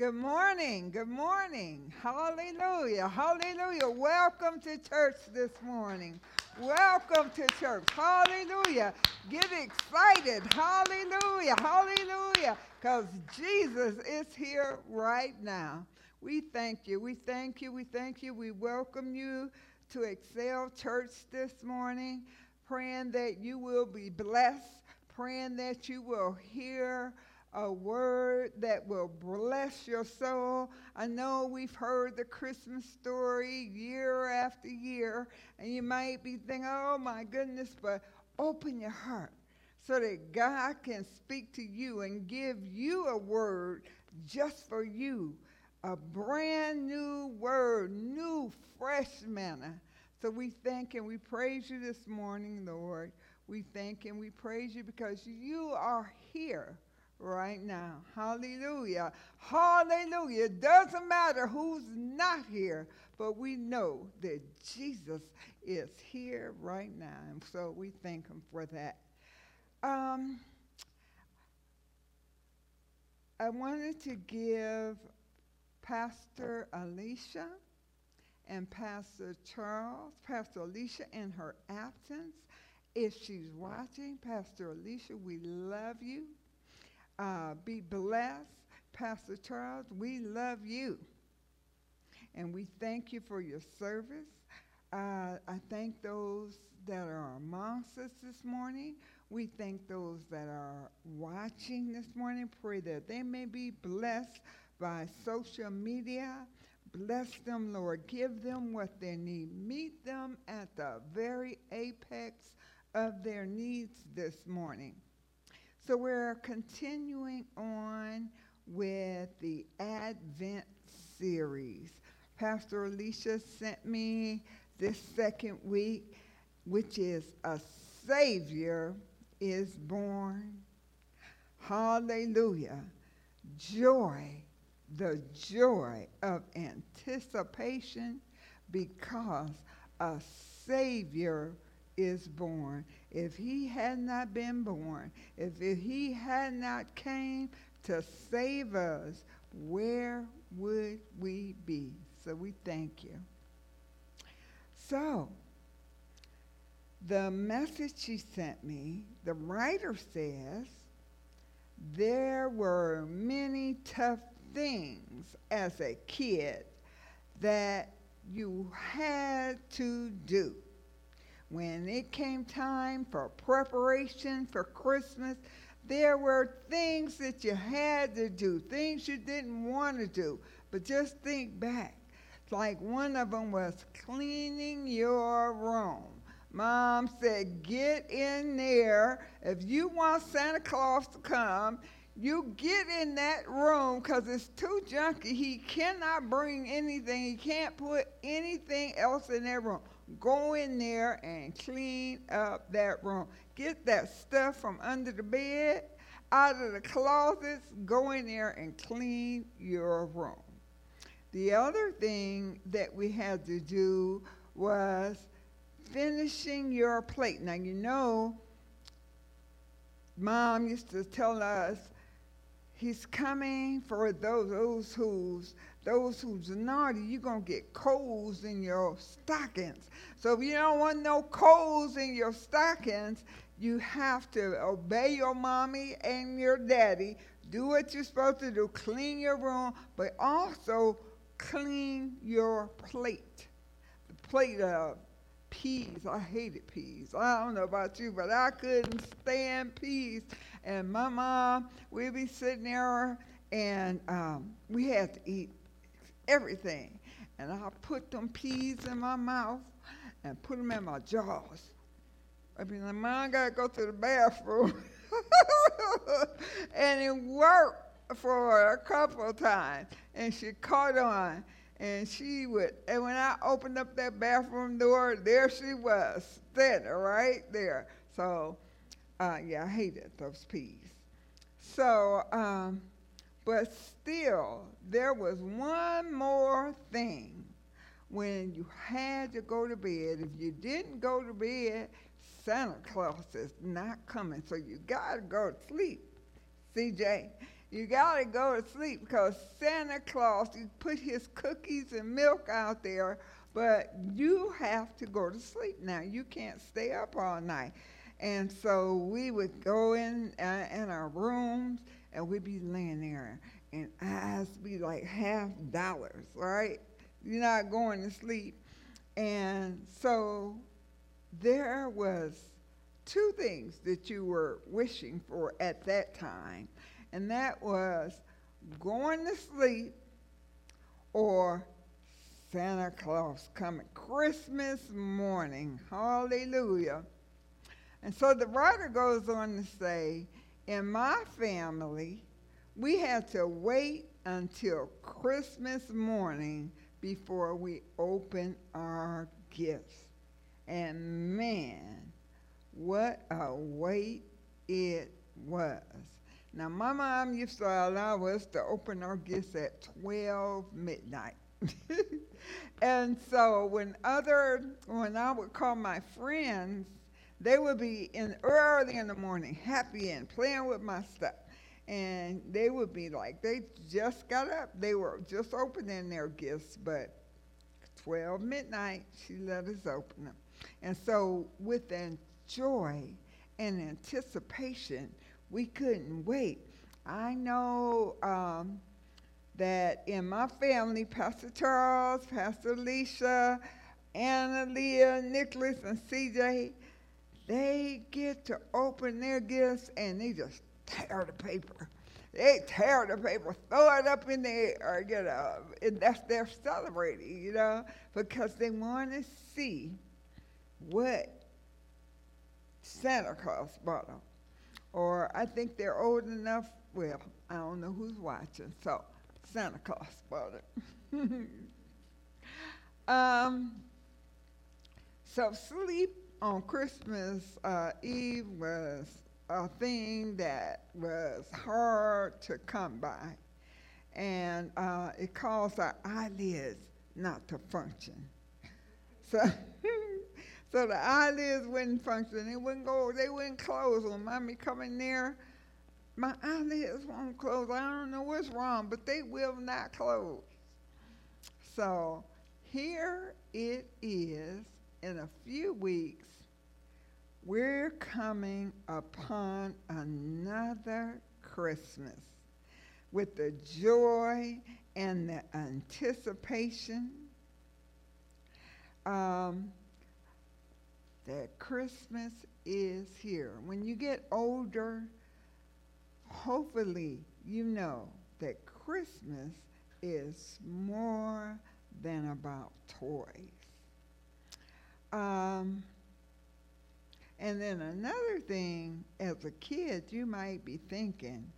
Good morning. Good morning. Hallelujah. Hallelujah. Welcome to church this morning. Welcome to church. Hallelujah. Get excited. Hallelujah. Hallelujah. Because Jesus is here right now. We thank you. We thank you. We thank you. We welcome you to Excel Church this morning, praying that you will be blessed, praying that you will hear a word that will bless your soul. I know we've heard the Christmas story year after year, and you might be thinking, oh my goodness, but open your heart so that God can speak to you and give you a word just for you. A brand new word, new, fresh manna. So we thank and we praise you this morning, Lord. We thank and we praise you because you are here right now. Hallelujah. Hallelujah. It doesn't matter who's not here, but we know that Jesus is here right now. And so we thank him for that. Um, I wanted to give Pastor Alicia and Pastor Charles, Pastor Alicia in her absence. If she's watching, Pastor Alicia, we love you. Uh, be blessed. Pastor Charles, we love you. And we thank you for your service. Uh, I thank those that are amongst us this morning. We thank those that are watching this morning. Pray that they may be blessed by social media. Bless them, Lord. Give them what they need. Meet them at the very apex of their needs this morning. So we're continuing on with the Advent series. Pastor Alicia sent me this second week, which is A Savior is Born. Hallelujah. Joy, the joy of anticipation because a Savior is born. If he had not been born, if, if he had not came to save us, where would we be? So we thank you. So, the message she sent me, the writer says, there were many tough things as a kid that you had to do when it came time for preparation for Christmas, there were things that you had to do, things you didn't want to do. But just think back. Like one of them was cleaning your room. Mom said, Get in there. If you want Santa Claus to come, you get in that room because it's too junky. He cannot bring anything, he can't put anything else in that room. Go in there and clean up that room. Get that stuff from under the bed, out of the closets. Go in there and clean your room. The other thing that we had to do was finishing your plate. Now, you know, mom used to tell us he's coming for those, those who's those who's naughty, you're going to get coals in your stockings. So if you don't want no coals in your stockings, you have to obey your mommy and your daddy. Do what you're supposed to do. Clean your room, but also clean your plate. The plate of peas. I hated peas. I don't know about you, but I couldn't stand peas. And my mom, we'd be sitting there and um, we had to eat everything. And I put them peas in my mouth and put them in my jaws. I mean, like, Mom, I gotta go to the bathroom. and it worked for a couple of times. And she caught on. And she would, and when I opened up that bathroom door, there she was, sitting right there. So, uh, yeah, I hated those peas. So, um, but still, there was one more thing when you had to go to bed. If you didn't go to bed, Santa Claus is not coming. So you got to go to sleep, CJ. You got to go to sleep because Santa Claus, he put his cookies and milk out there, but you have to go to sleep now. You can't stay up all night. And so we would go in uh, in our rooms and we'd be laying there and eyes be like half dollars, right? You're not going to sleep. And so there was two things that you were wishing for at that time and that was going to sleep or Santa Claus coming Christmas morning. Hallelujah. And so the writer goes on to say, in my family, we had to wait until Christmas morning before we open our gifts. And man, what a wait it was. Now, my mom used to allow us to open our gifts at 12 midnight. and so when other, when I would call my friends, they would be in early in the morning, happy and playing with my stuff. And they would be like, they just got up. They were just opening their gifts, but 12 midnight, she let us open them. And so with joy and anticipation, we couldn't wait. I know um, that in my family, Pastor Charles, Pastor Alicia, Anna, Leah, Nicholas, and CJ, they get to open their gifts and they just tear the paper. They tear the paper, throw it up in the air, you know, and that's they're celebrating, you know, because they want to see what Santa Claus brought them or I think they're old enough. Well, I don't know who's watching, so Santa Claus bought it. um, so sleep on Christmas uh, Eve was a thing that was hard to come by, and uh, it caused our eyelids not to function. So. So the eyelids wouldn't function. They wouldn't go, they wouldn't close. When mommy coming near, my eyelids won't close. I don't know what's wrong, but they will not close. So here it is in a few weeks. We're coming upon another Christmas with the joy and the anticipation. Um, that Christmas is here. When you get older, hopefully you know that Christmas is more than about toys. Um, and then another thing, as a kid, you might be thinking,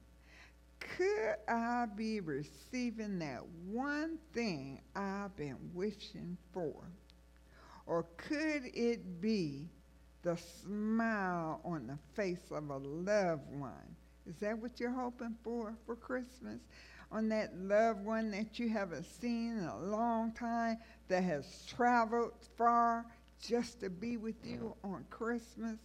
could I be receiving that one thing I've been wishing for? Or could it be the smile on the face of a loved one? Is that what you're hoping for for Christmas? On that loved one that you haven't seen in a long time that has traveled far just to be with you on Christmas?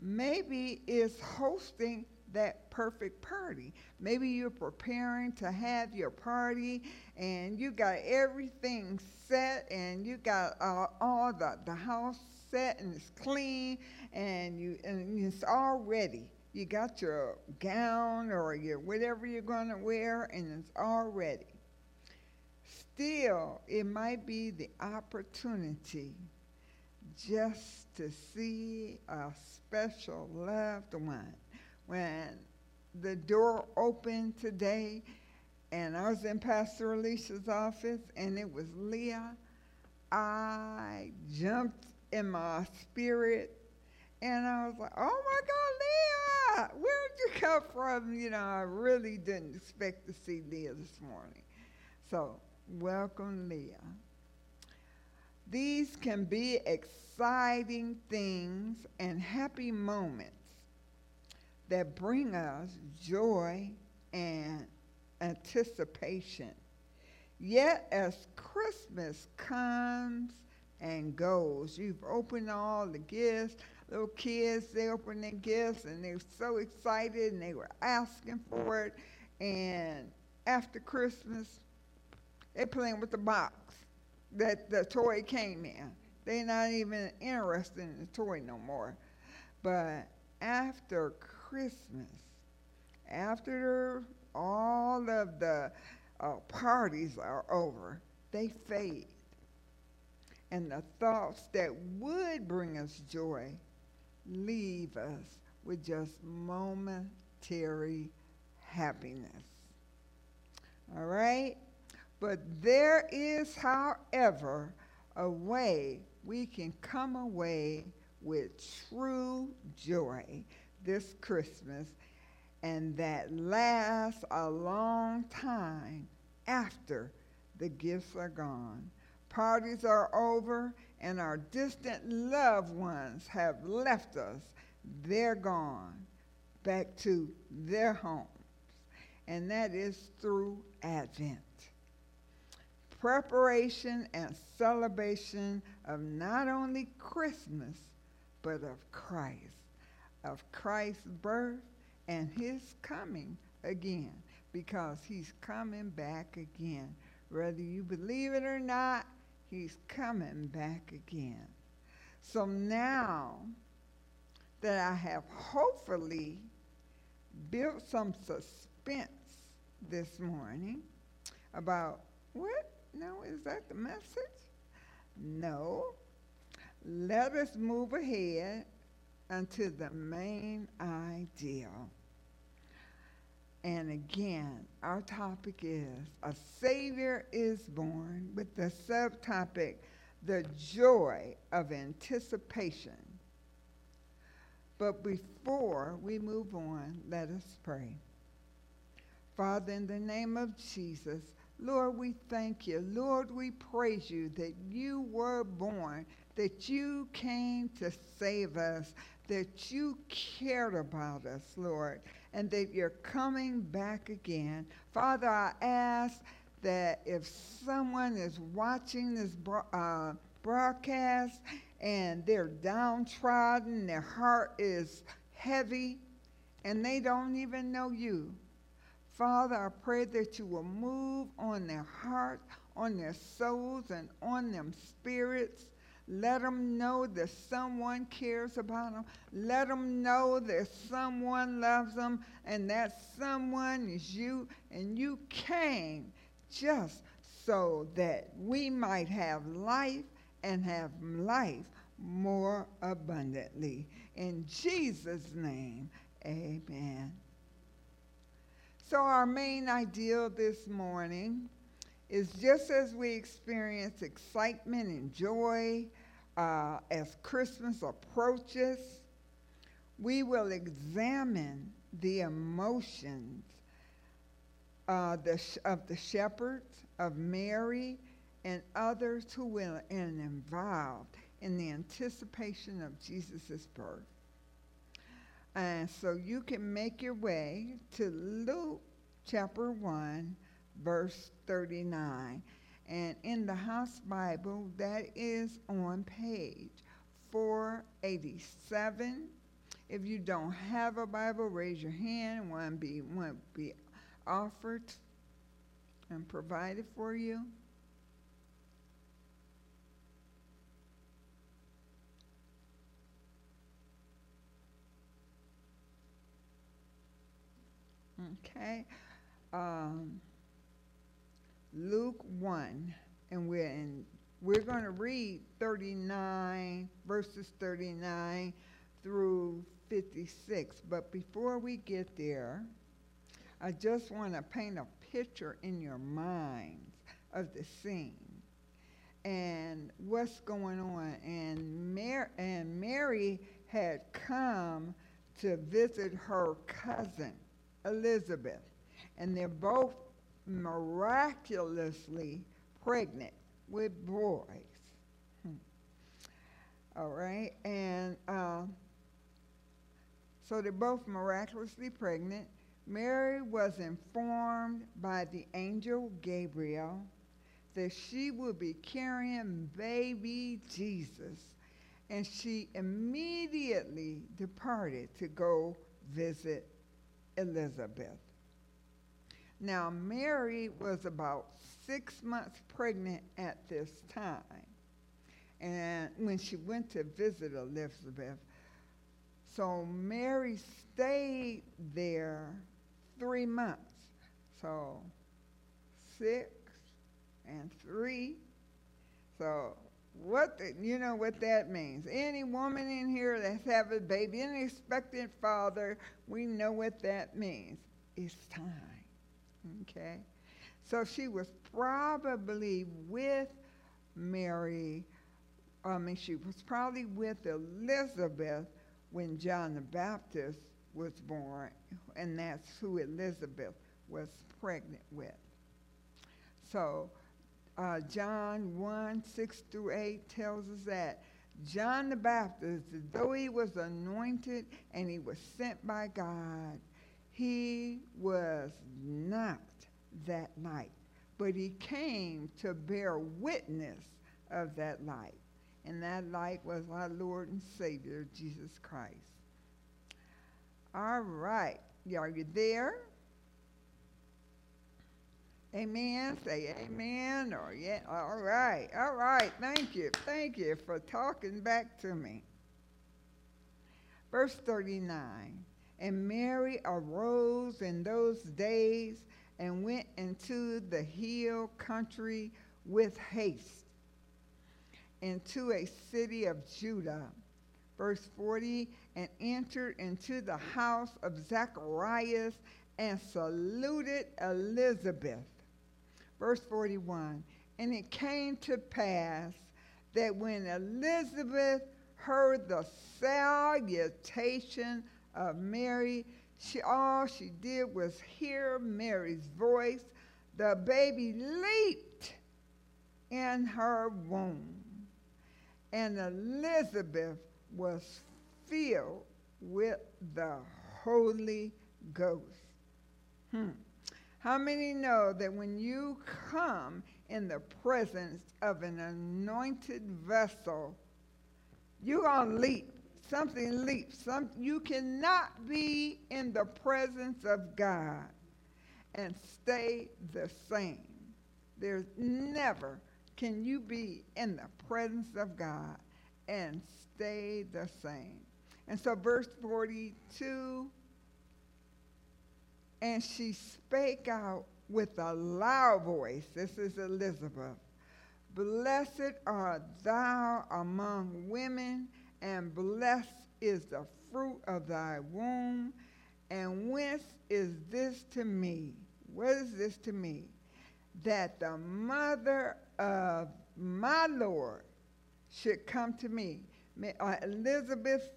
Maybe it's hosting that perfect party. Maybe you're preparing to have your party and you got everything set and you got uh, all the, the house set and it's clean and you and it's all ready. You got your gown or your whatever you're going to wear and it's all ready. Still, it might be the opportunity just to see a special loved one when the door opened today and I was in Pastor Alicia's office and it was Leah, I jumped in my spirit and I was like, oh my God, Leah, where did you come from? You know, I really didn't expect to see Leah this morning. So, welcome, Leah. These can be exciting things and happy moments that bring us joy and anticipation. Yet, as Christmas comes and goes, you've opened all the gifts. little kids, they opened their gifts and they were so excited and they were asking for it. And after Christmas, they playing with the box that the toy came in. They're not even interested in the toy no more. But after Christmas, after all of the uh, parties are over, they fade. And the thoughts that would bring us joy leave us with just momentary happiness. All right? But there is, however, a way we can come away with true joy this Christmas and that lasts a long time after the gifts are gone. Parties are over and our distant loved ones have left us. They're gone back to their homes. And that is through Advent. Preparation and celebration of not only Christmas, but of Christ, of Christ's birth and his coming again, because he's coming back again. Whether you believe it or not, he's coming back again. So now that I have hopefully built some suspense this morning about what? No, is that the message? No. Let us move ahead unto the main idea. And again, our topic is A Savior is Born, with the subtopic, The Joy of Anticipation. But before we move on, let us pray. Father, in the name of Jesus, Lord, we thank you. Lord, we praise you that you were born, that you came to save us, that you cared about us, Lord and that you're coming back again. Father, I ask that if someone is watching this uh, broadcast and they're downtrodden, their heart is heavy, and they don't even know you, Father, I pray that you will move on their hearts, on their souls, and on them spirits let them know that someone cares about them. Let them know that someone loves them and that someone is you and you came just so that we might have life and have life more abundantly. In Jesus' name, amen. So, our main ideal this morning is just as we experience excitement and joy uh, as Christmas approaches, we will examine the emotions uh, the sh- of the shepherds, of Mary, and others who were involved in the anticipation of Jesus' birth. So you can make your way to Luke chapter 1, verse 39. And in the House Bible, that is on page 487. If you don't have a Bible, raise your hand. One be one be offered and provided for you. Okay. Um, Luke 1, and we're in we're going to read 39 verses 39 through 56. But before we get there, I just want to paint a picture in your minds of the scene and what's going on. And, Mar- and Mary had come to visit her cousin, Elizabeth. And they're both miraculously pregnant with boys. Hmm. All right, and uh, so they're both miraculously pregnant. Mary was informed by the angel Gabriel that she would be carrying baby Jesus and she immediately departed to go visit Elizabeth. Now, Mary was about six months pregnant at this time. And when she went to visit Elizabeth, so Mary stayed there three months. So six and three. So what the, you know what that means? Any woman in here that's having a baby, any expectant father, we know what that means. It's time. Okay? So she was probably with Mary, I mean, she was probably with Elizabeth when John the Baptist was born, and that's who Elizabeth was pregnant with. So, uh, John 1 6 through 8 tells us that John the Baptist, though he was anointed and he was sent by God, he was not that light, but he came to bear witness of that light. And that light was our Lord and Savior, Jesus Christ. All right. Are you there? Amen. Say amen or yeah. All right. All right. Thank you. Thank you for talking back to me. Verse 39 And Mary arose in those days and went into the hill country with haste into a city of Judah. Verse 40 and entered into the house of Zacharias and saluted Elizabeth. Verse 41 And it came to pass that when Elizabeth heard the salutation of Mary, she, all she did was hear Mary's voice. The baby leaped in her womb. And Elizabeth was filled with the Holy Ghost. Hmm. How many know that when you come in the presence of an anointed vessel, you're going to leap? Something leaps. Some, you cannot be in the presence of God and stay the same. There's never can you be in the presence of God and stay the same. And so, verse 42 and she spake out with a loud voice. This is Elizabeth. Blessed art thou among women, and blessed is the fruit of thy womb. And whence is this to me? What is this to me? That the mother of my Lord should come to me. Uh, Elizabeth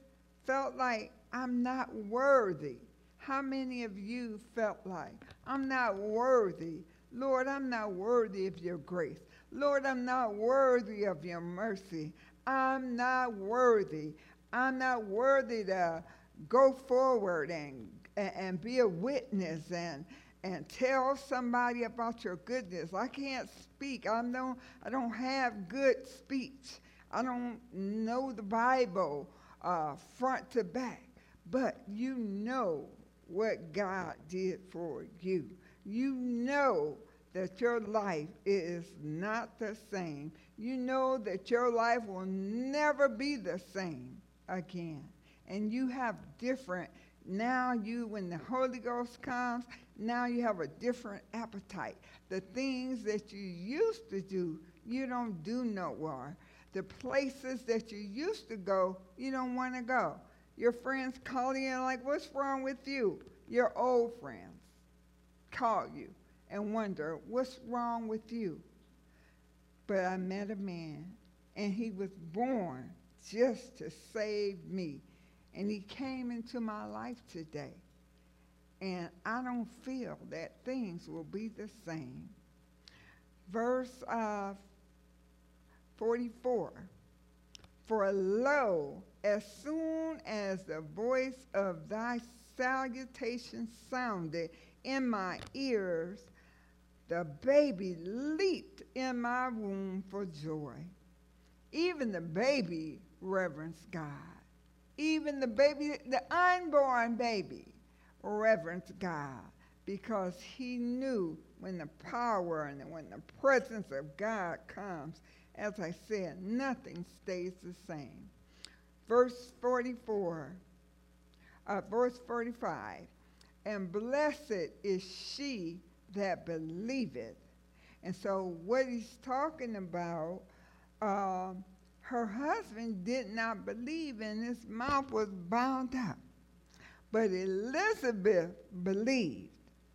felt like I'm not worthy. How many of you felt like I'm not worthy? Lord, I'm not worthy of your grace. Lord, I'm not worthy of your mercy. I'm not worthy. I'm not worthy to go forward and, and, be a witness and, and tell somebody about your goodness. I can't speak. I don't, I don't have good speech. I don't know the Bible uh, front to back. But you know what God did for you. You know that your life is not the same. You know that your life will never be the same again. And you have different, now you, when the Holy Ghost comes, now you have a different appetite. The things that you used to do, you don't do no more. The places that you used to go, you don't want to go. Your friends call you and like, what's wrong with you? Your old friends call you and wonder, what's wrong with you? But I met a man, and he was born just to save me. And he came into my life today. And I don't feel that things will be the same. Verse uh, 44 For lo, as soon as the voice of thy salutation sounded in my ears, the baby leaped in my womb for joy. Even the baby reverenced God. Even the baby, the unborn baby, reverenced God because he knew when the power and when the presence of God comes, as I said, nothing stays the same. Verse 44, uh, verse 45, and blessed is she that believeth. And so, what he's talking about, uh, her husband did not believe, and his mouth was bound up. But Elizabeth believed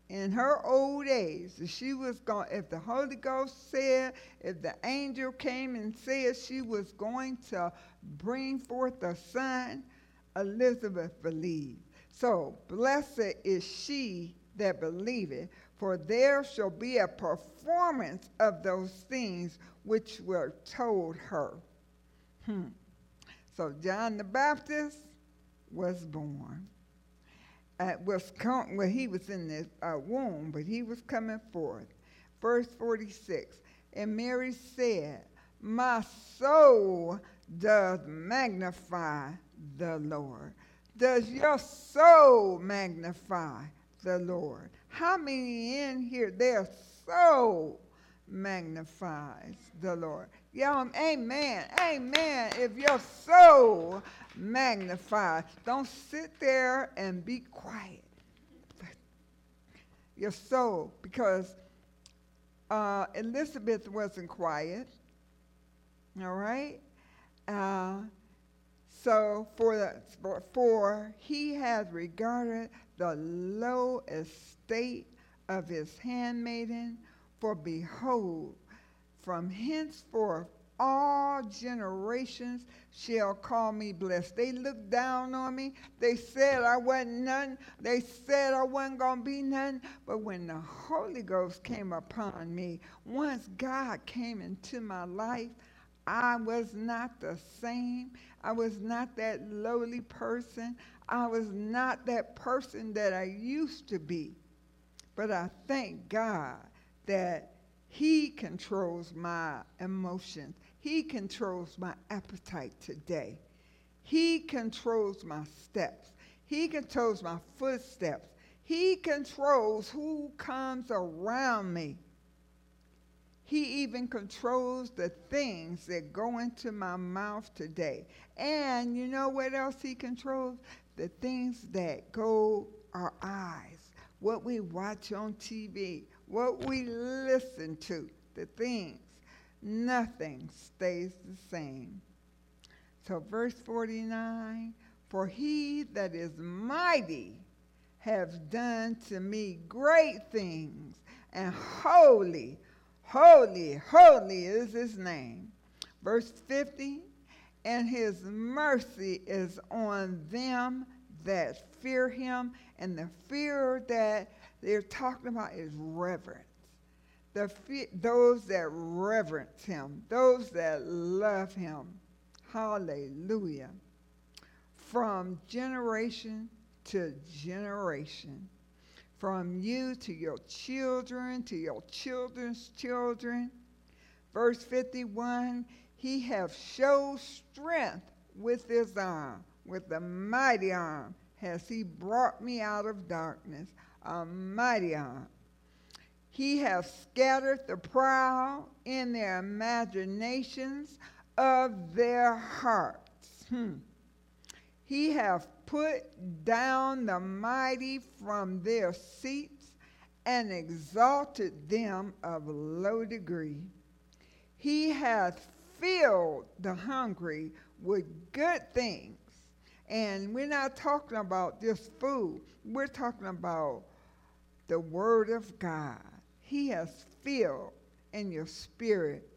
in her old age, she was going, if the Holy Ghost said, if the angel came and said she was going to bring forth a son, Elizabeth believed. So, blessed is she that believeth, for there shall be a performance of those things which were told her. Hmm. So, John the Baptist was born uh, was com- well, he was in the uh, womb, but he was coming forth. Verse 46 And Mary said, My soul does magnify the Lord. Does your soul magnify the Lord? How many in here, their soul magnifies the Lord? Um, amen. Amen. If your soul magnifies, don't sit there and be quiet. Your soul, because uh, Elizabeth wasn't quiet. All right? Uh, so for, the, for, for he has regarded the low estate of his handmaiden, for behold, from henceforth, all generations shall call me blessed. They looked down on me. They said I wasn't none. They said I wasn't going to be none. But when the Holy Ghost came upon me, once God came into my life, I was not the same. I was not that lowly person. I was not that person that I used to be. But I thank God that he controls my emotions. He controls my appetite today. He controls my steps. He controls my footsteps. He controls who comes around me. He even controls the things that go into my mouth today. And you know what else he controls? The things that go our eyes, what we watch on TV, what we listen to, the things, nothing stays the same. So, verse 49 For he that is mighty has done to me great things, and holy, holy, holy is his name. Verse 50 And his mercy is on them that fear him, and the fear that they're talking about is reverence. The, those that reverence him, those that love him. Hallelujah. From generation to generation, from you to your children, to your children's children. Verse 51 He hath showed strength with his arm, with the mighty arm has he brought me out of darkness a mighty arm. He has scattered the proud in their imaginations of their hearts. Hmm. He hath put down the mighty from their seats and exalted them of low degree. He hath filled the hungry with good things. And we're not talking about just food, we're talking about the Word of God. He has filled in your spirit.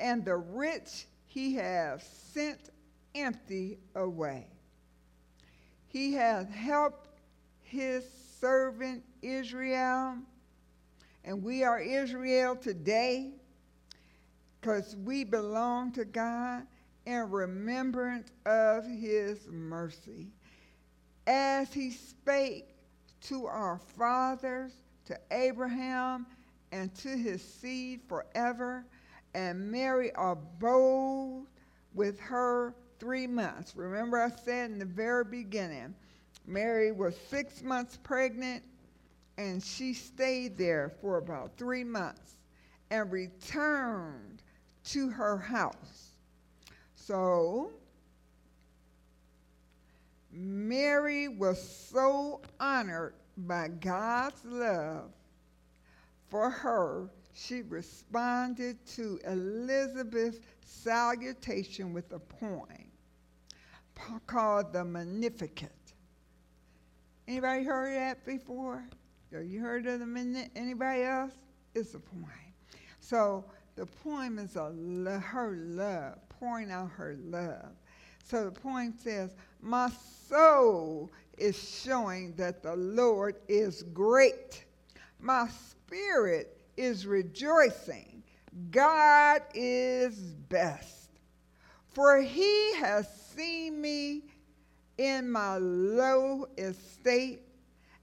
And the rich he has sent empty away. He has helped his servant Israel, and we are Israel today because we belong to God in remembrance of his mercy. As he spake to our fathers, to Abraham, and to his seed forever. And Mary abode with her three months. Remember, I said in the very beginning, Mary was six months pregnant and she stayed there for about three months and returned to her house. So, Mary was so honored by God's love for her, she responded to Elizabeth's salutation with a poem called the Magnificat. Anybody heard that before? Have you heard of the anybody else? It's a poem. So the poem is a her love, pouring out her love. So the poem says, "My soul is showing that the Lord is great. My spirit is rejoicing. God is best. For he has seen me in my low estate,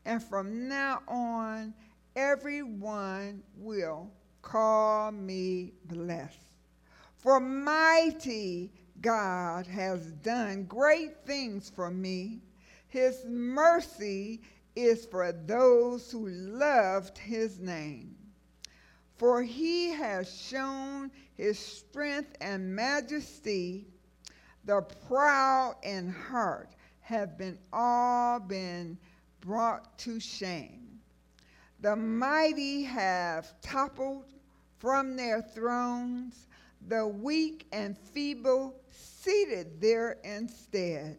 and from now on, everyone will call me blessed. For mighty God has done great things for me. His mercy is for those who loved his name. For he has shown his strength and majesty. The proud in heart have been all been brought to shame. The mighty have toppled from their thrones, the weak and feeble seated there instead.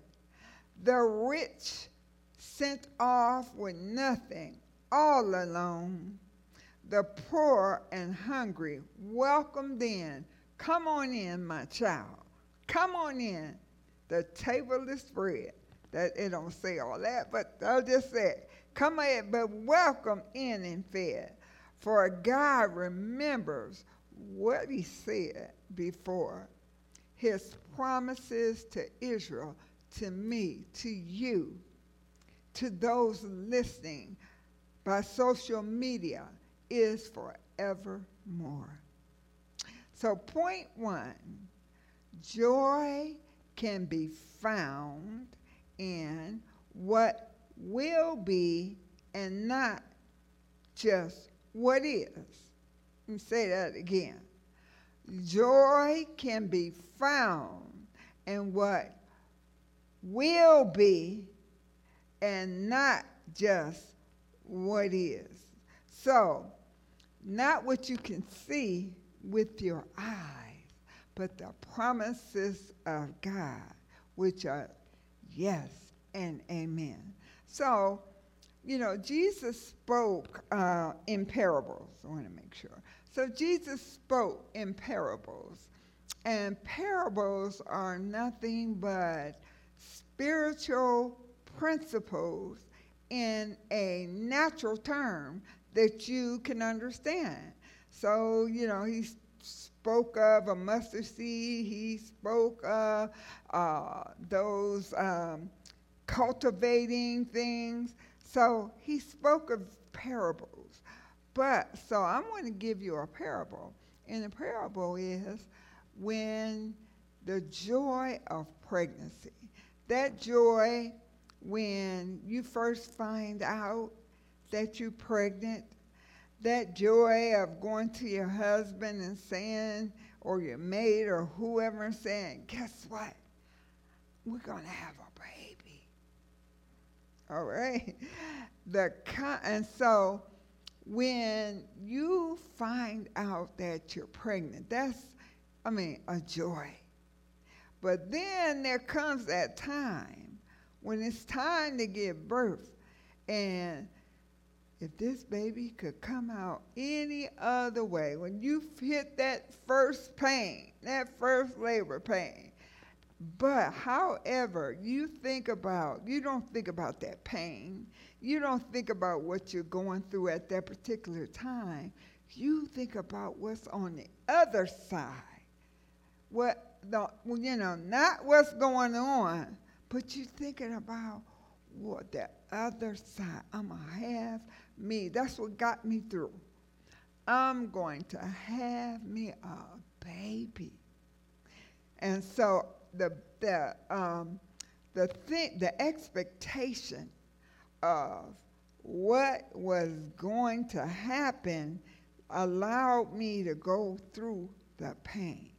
The rich sent off with nothing, all alone. The poor and hungry Welcome in. Come on in, my child. Come on in. The table is spread. That it don't say all that, but I'll just say, come in, but welcome in and fed. For God remembers what he said before. His promises to Israel, to me, to you, to those listening by social media is forevermore. So, point one joy can be found in what will be and not just what is. Let me say that again. Joy can be found in what will be and not just what is. So, not what you can see with your eyes, but the promises of God, which are yes and amen. So, you know, Jesus spoke uh, in parables. I want to make sure. So, Jesus spoke in parables. And parables are nothing but spiritual principles in a natural term that you can understand. So, you know, he spoke of a mustard seed, he spoke of uh, those um, cultivating things. So he spoke of parables. But, so I'm going to give you a parable. And the parable is when the joy of pregnancy, that joy when you first find out that you're pregnant, that joy of going to your husband and saying, or your mate, or whoever and saying, guess what? We're going to have a baby. All right? The and so when you find out that you're pregnant, that's, I mean, a joy. But then there comes that time when it's time to give birth. And if this baby could come out any other way, when you hit that first pain, that first labor pain, but however, you think about, you don't think about that pain. You don't think about what you're going through at that particular time. You think about what's on the other side. What the, you know, not what's going on, but you're thinking about what the other side. I'm going to have me. That's what got me through. I'm going to have me a baby. And so the, the, um, the, thing, the expectation of what was going to happen allowed me to go through the pain.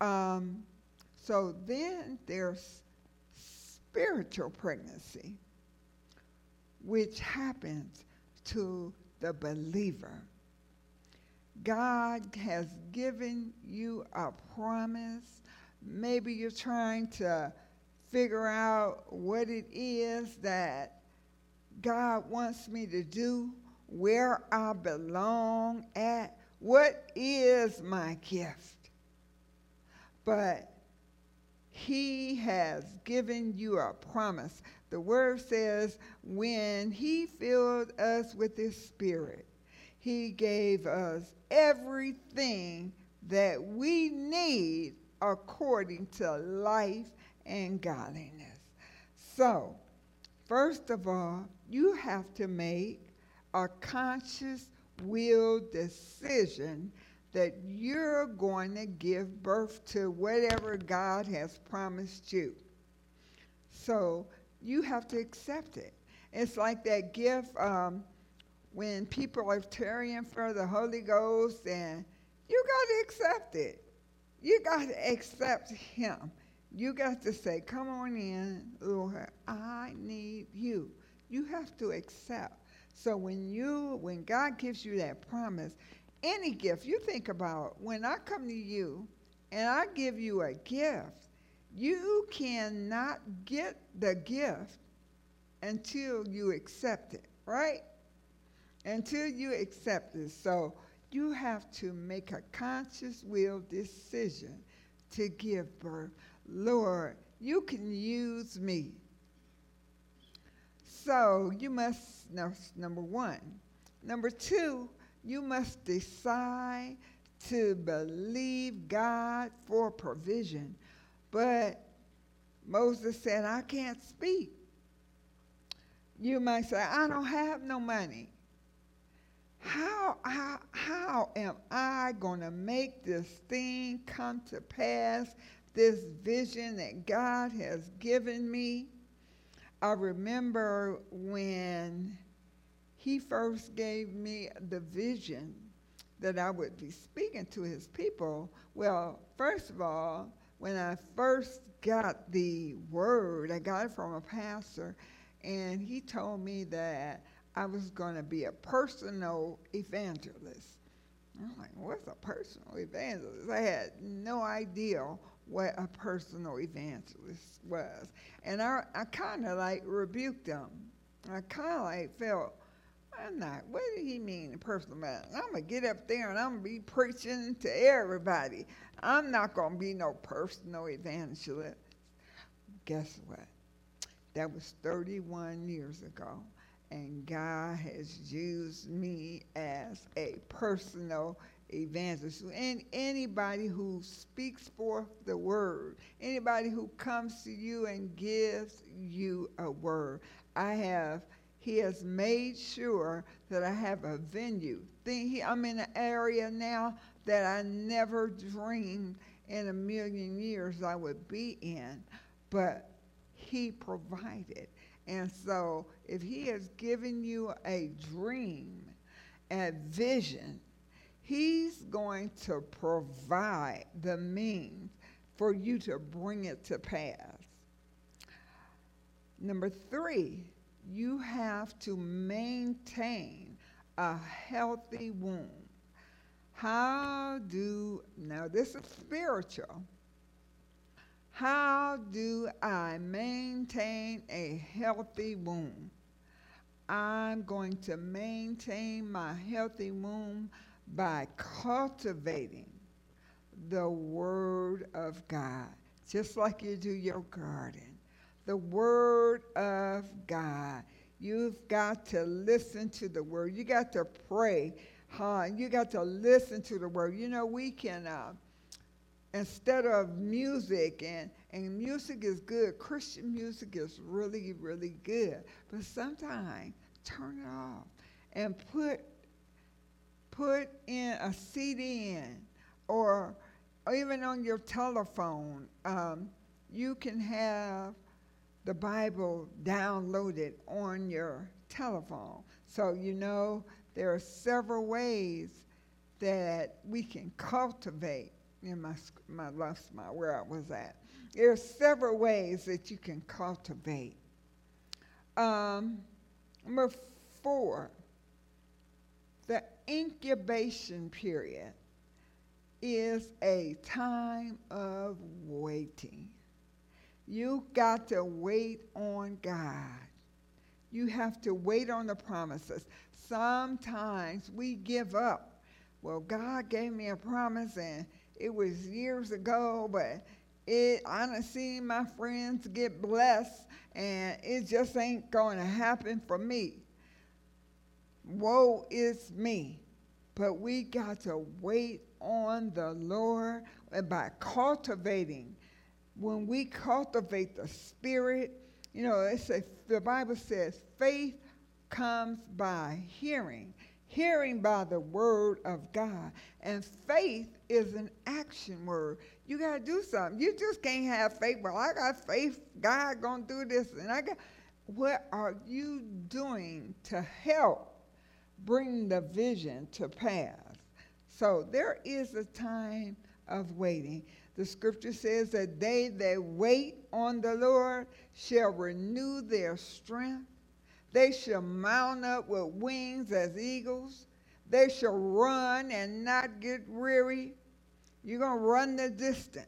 Um, so then there's spiritual pregnancy, which happens to the believer. God has given you a promise. Maybe you're trying to figure out what it is that God wants me to do, where I belong at, what is my gift. But He has given you a promise. The word says, when He filled us with His Spirit, He gave us everything that we need according to life and godliness. So, first of all, you have to make a conscious will decision that you're going to give birth to whatever God has promised you. So you have to accept it. It's like that gift um, when people are tarrying for the Holy Ghost, and you got to accept it. You got to accept Him. You got to say, Come on in, Lord, I need you. You have to accept. So when you when God gives you that promise, any gift, you think about when I come to you and I give you a gift, you cannot get the gift until you accept it, right? Until you accept it. So you have to make a conscious will decision to give birth. Lord, you can use me. So you must, number one. Number two, you must decide to believe God for provision. But Moses said, I can't speak. You might say, I don't have no money. How, how, how am I going to make this thing come to pass, this vision that God has given me? I remember when he first gave me the vision that I would be speaking to his people. Well, first of all, when I first got the word, I got it from a pastor, and he told me that I was going to be a personal evangelist. I'm like, what's a personal evangelist? I had no idea what a personal evangelist was. And I, I kind of like rebuked him. I kind of like felt, I'm not, what did he mean, a personal man? I'm going to get up there and I'm to be preaching to everybody. I'm not going to be no personal evangelist. Guess what? That was 31 years ago. And God has used me as a personal evangelist. And anybody who speaks forth the word, anybody who comes to you and gives you a word. I have, he has made sure that I have a venue. I'm in an area now that I never dreamed in a million years I would be in, but He provided. And so, if He has given you a dream, a vision, He's going to provide the means for you to bring it to pass. Number three, you have to maintain a healthy womb. How do, now this is spiritual. How do I maintain a healthy womb? I'm going to maintain my healthy womb by cultivating the Word of God, just like you do your garden. The Word of God. You've got to listen to the Word. You got to pray huh? You got to listen to the word. You know, we can, uh, instead of music, and, and music is good, Christian music is really, really good. But sometimes turn it off and put, put in a CD in or even on your telephone, um, you can have the Bible downloaded on your telephone. So, you know, there are several ways that we can cultivate. In my, my lost my where I was at. There are several ways that you can cultivate. Um, number four, the incubation period is a time of waiting. You got to wait on God. You have to wait on the promises. Sometimes we give up. Well, God gave me a promise and it was years ago, but it I done seen my friends get blessed and it just ain't gonna happen for me. Woe is me. But we got to wait on the Lord by cultivating. When we cultivate the spirit, you know, it's a, the Bible says faith comes by hearing, hearing by the word of God. And faith is an action word. You got to do something. You just can't have faith. Well, I got faith. God going to do this. And I got. What are you doing to help bring the vision to pass? So there is a time of waiting. The scripture says that they that wait on the Lord shall renew their strength. They shall mount up with wings as eagles. They shall run and not get weary. You're going to run the distance.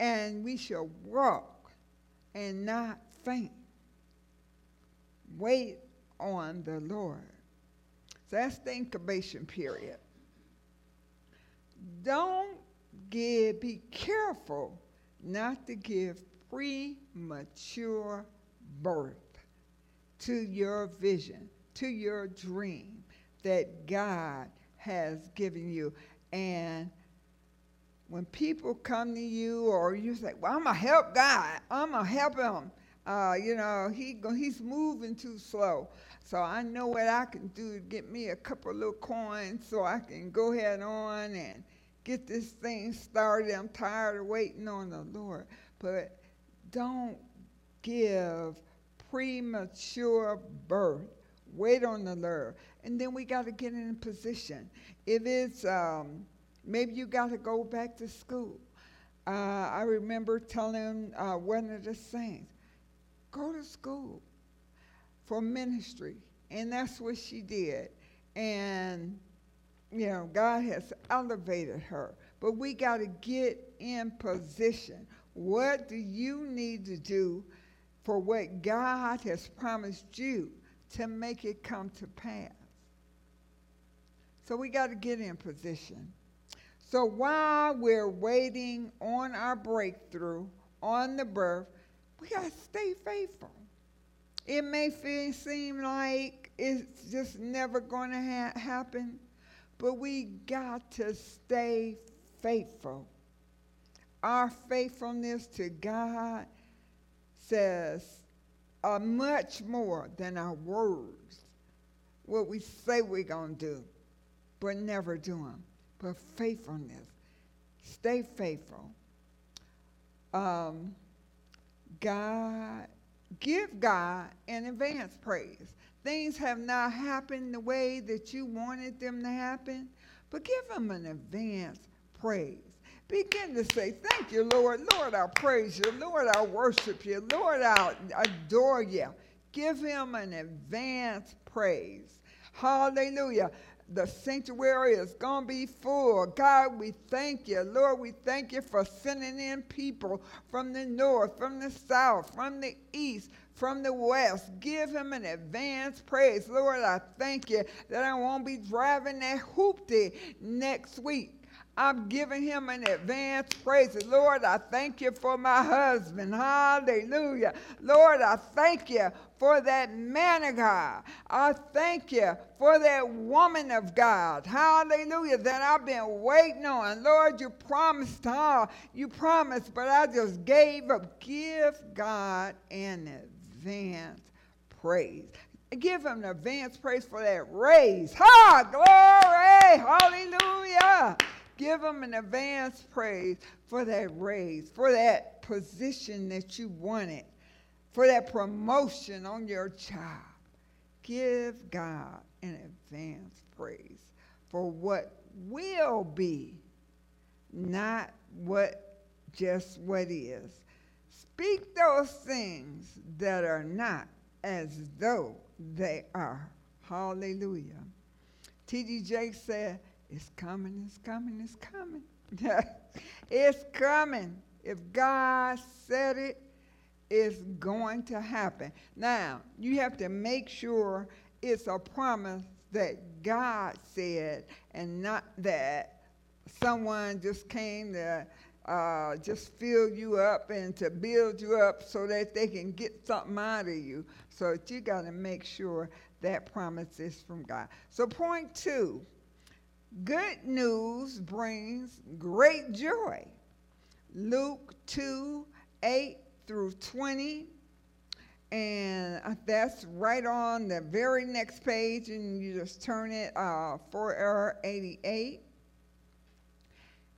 And we shall walk and not faint. Wait on the Lord. So that's the incubation period. Don't give, be careful not to give premature birth to your vision, to your dream that God has given you. And when people come to you or you say, well, I'm going to help God, I'm going to help him. Uh, you know, he he's moving too slow. So I know what I can do to get me a couple little coins so I can go ahead on and get this thing started. I'm tired of waiting on the Lord. But don't give premature birth. Wait on the Lord. And then we got to get in position. If it's, um, maybe you got to go back to school. Uh, I remember telling uh, one of the saints, go to school for ministry. And that's what she did. And, you know, God has elevated her. But we got to get in position. What do you need to do for what God has promised you to make it come to pass? So we got to get in position. So while we're waiting on our breakthrough, on the birth, we got to stay faithful. It may feel, seem like it's just never going to ha- happen, but we got to stay faithful. Our faithfulness to God says uh, much more than our words, what we say we're going to do, but never do them. But faithfulness. Stay faithful. Um, God give God an advance praise. Things have not happened the way that you wanted them to happen, but give him an advance praise. Begin to say, Thank you, Lord. Lord, I praise you. Lord, I worship you. Lord, I adore you. Give him an advance praise. Hallelujah the sanctuary is going to be full. God, we thank you. Lord, we thank you for sending in people from the north, from the south, from the east, from the west. Give him an advance praise. Lord, I thank you that I won't be driving that hoopty next week. I'm giving him an advance praise. Lord, I thank you for my husband. Hallelujah. Lord, I thank you for that man of God. I thank you for that woman of God. Hallelujah. That I've been waiting on. Lord, you promised, huh? You promised, but I just gave up. Give God an advance praise. Give him an advance praise for that raise. Ha! Glory! Hallelujah! Give them an advance praise for that raise, for that position that you wanted, for that promotion on your job. Give God an advance praise for what will be, not what just what is. Speak those things that are not as though they are. Hallelujah. T.D. Jakes said, It's coming, it's coming, it's coming. it's coming. If God said it, it's going to happen. Now, you have to make sure it's a promise that God said and not that someone just came to uh, just fill you up and to build you up so that they can get something out of you. So you got to make sure that promise is from God. So, point two good news brings great joy. Luke 2 8 through 20. And that's right on the very next page, and you just turn it uh, 488.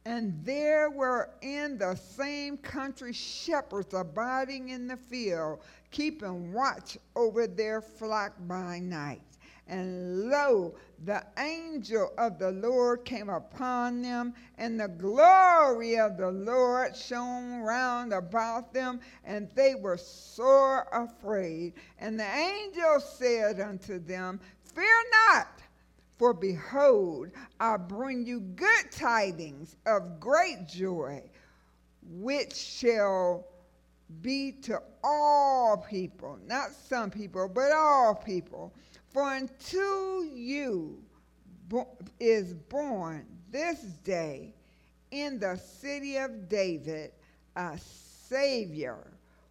And there were in the same country shepherds abiding in the field, keeping watch over their flock by night. And lo, the angel of the Lord came upon them, and the glory of the Lord shone round about them, and they were sore afraid. And the angel said unto them, Fear not. For behold, I bring you good tidings of great joy, which shall be to all people, not some people, but all people. For unto you is born this day in the city of David a Savior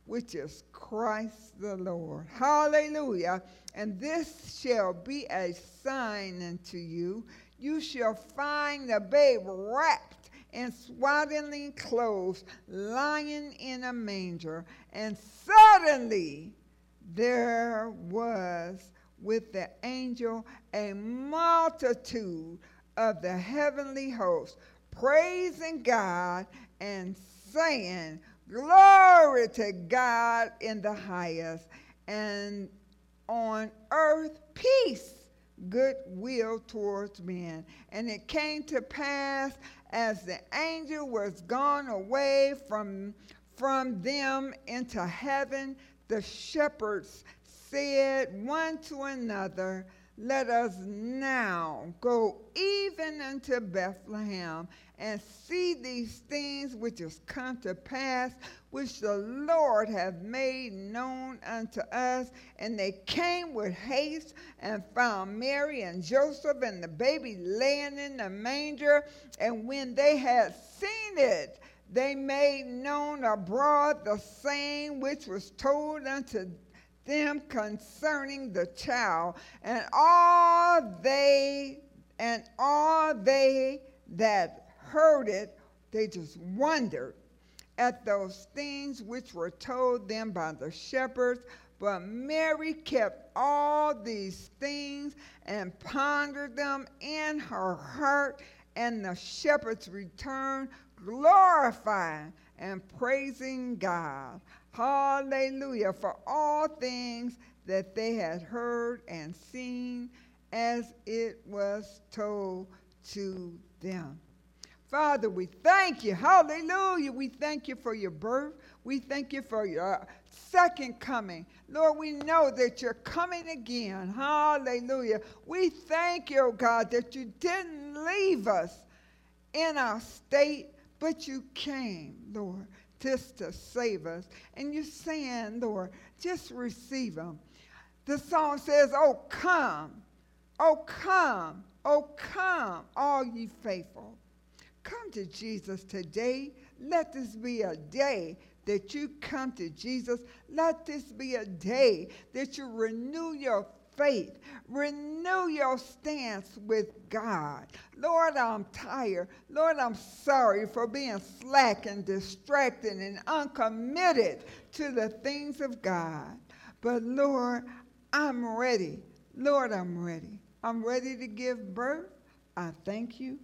which is Christ the Lord. Hallelujah. And this shall be a sign unto you. You shall find the babe wrapped in swaddling clothes, lying in a manger. And suddenly there was with the angel a multitude of the heavenly host, praising God and saying, Glory to God in the highest, and on earth peace, goodwill towards men. And it came to pass as the angel was gone away from, from them into heaven, the shepherds said one to another, let us now go even unto Bethlehem and see these things which is come to pass, which the Lord hath made known unto us. And they came with haste and found Mary and Joseph and the baby laying in the manger. And when they had seen it, they made known abroad the same which was told unto them concerning the child, and all they and all they that heard it, they just wondered at those things which were told them by the shepherds. But Mary kept all these things and pondered them in her heart. And the shepherds returned, glorifying and praising God. Hallelujah. For all things that they had heard and seen as it was told to them. Father, we thank you. Hallelujah. We thank you for your birth. We thank you for your second coming. Lord, we know that you're coming again. Hallelujah. We thank you, oh God, that you didn't leave us in our state, but you came, Lord, just to save us. And you're saying, Lord, just receive them. The song says, Oh, come, oh, come, oh, come, all ye faithful. Come to Jesus today. Let this be a day that you come to Jesus. Let this be a day that you renew your faith, renew your stance with God. Lord, I'm tired. Lord, I'm sorry for being slack and distracted and uncommitted to the things of God. But Lord, I'm ready. Lord, I'm ready. I'm ready to give birth. I thank you.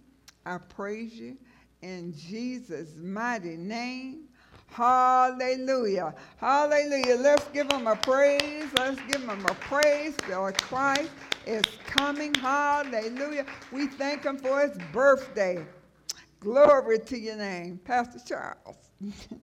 I praise you in Jesus' mighty name. Hallelujah. Hallelujah. Let's give him a praise. Let's give him a praise for Christ is coming. Hallelujah. We thank him for his birthday. Glory to your name, Pastor Charles.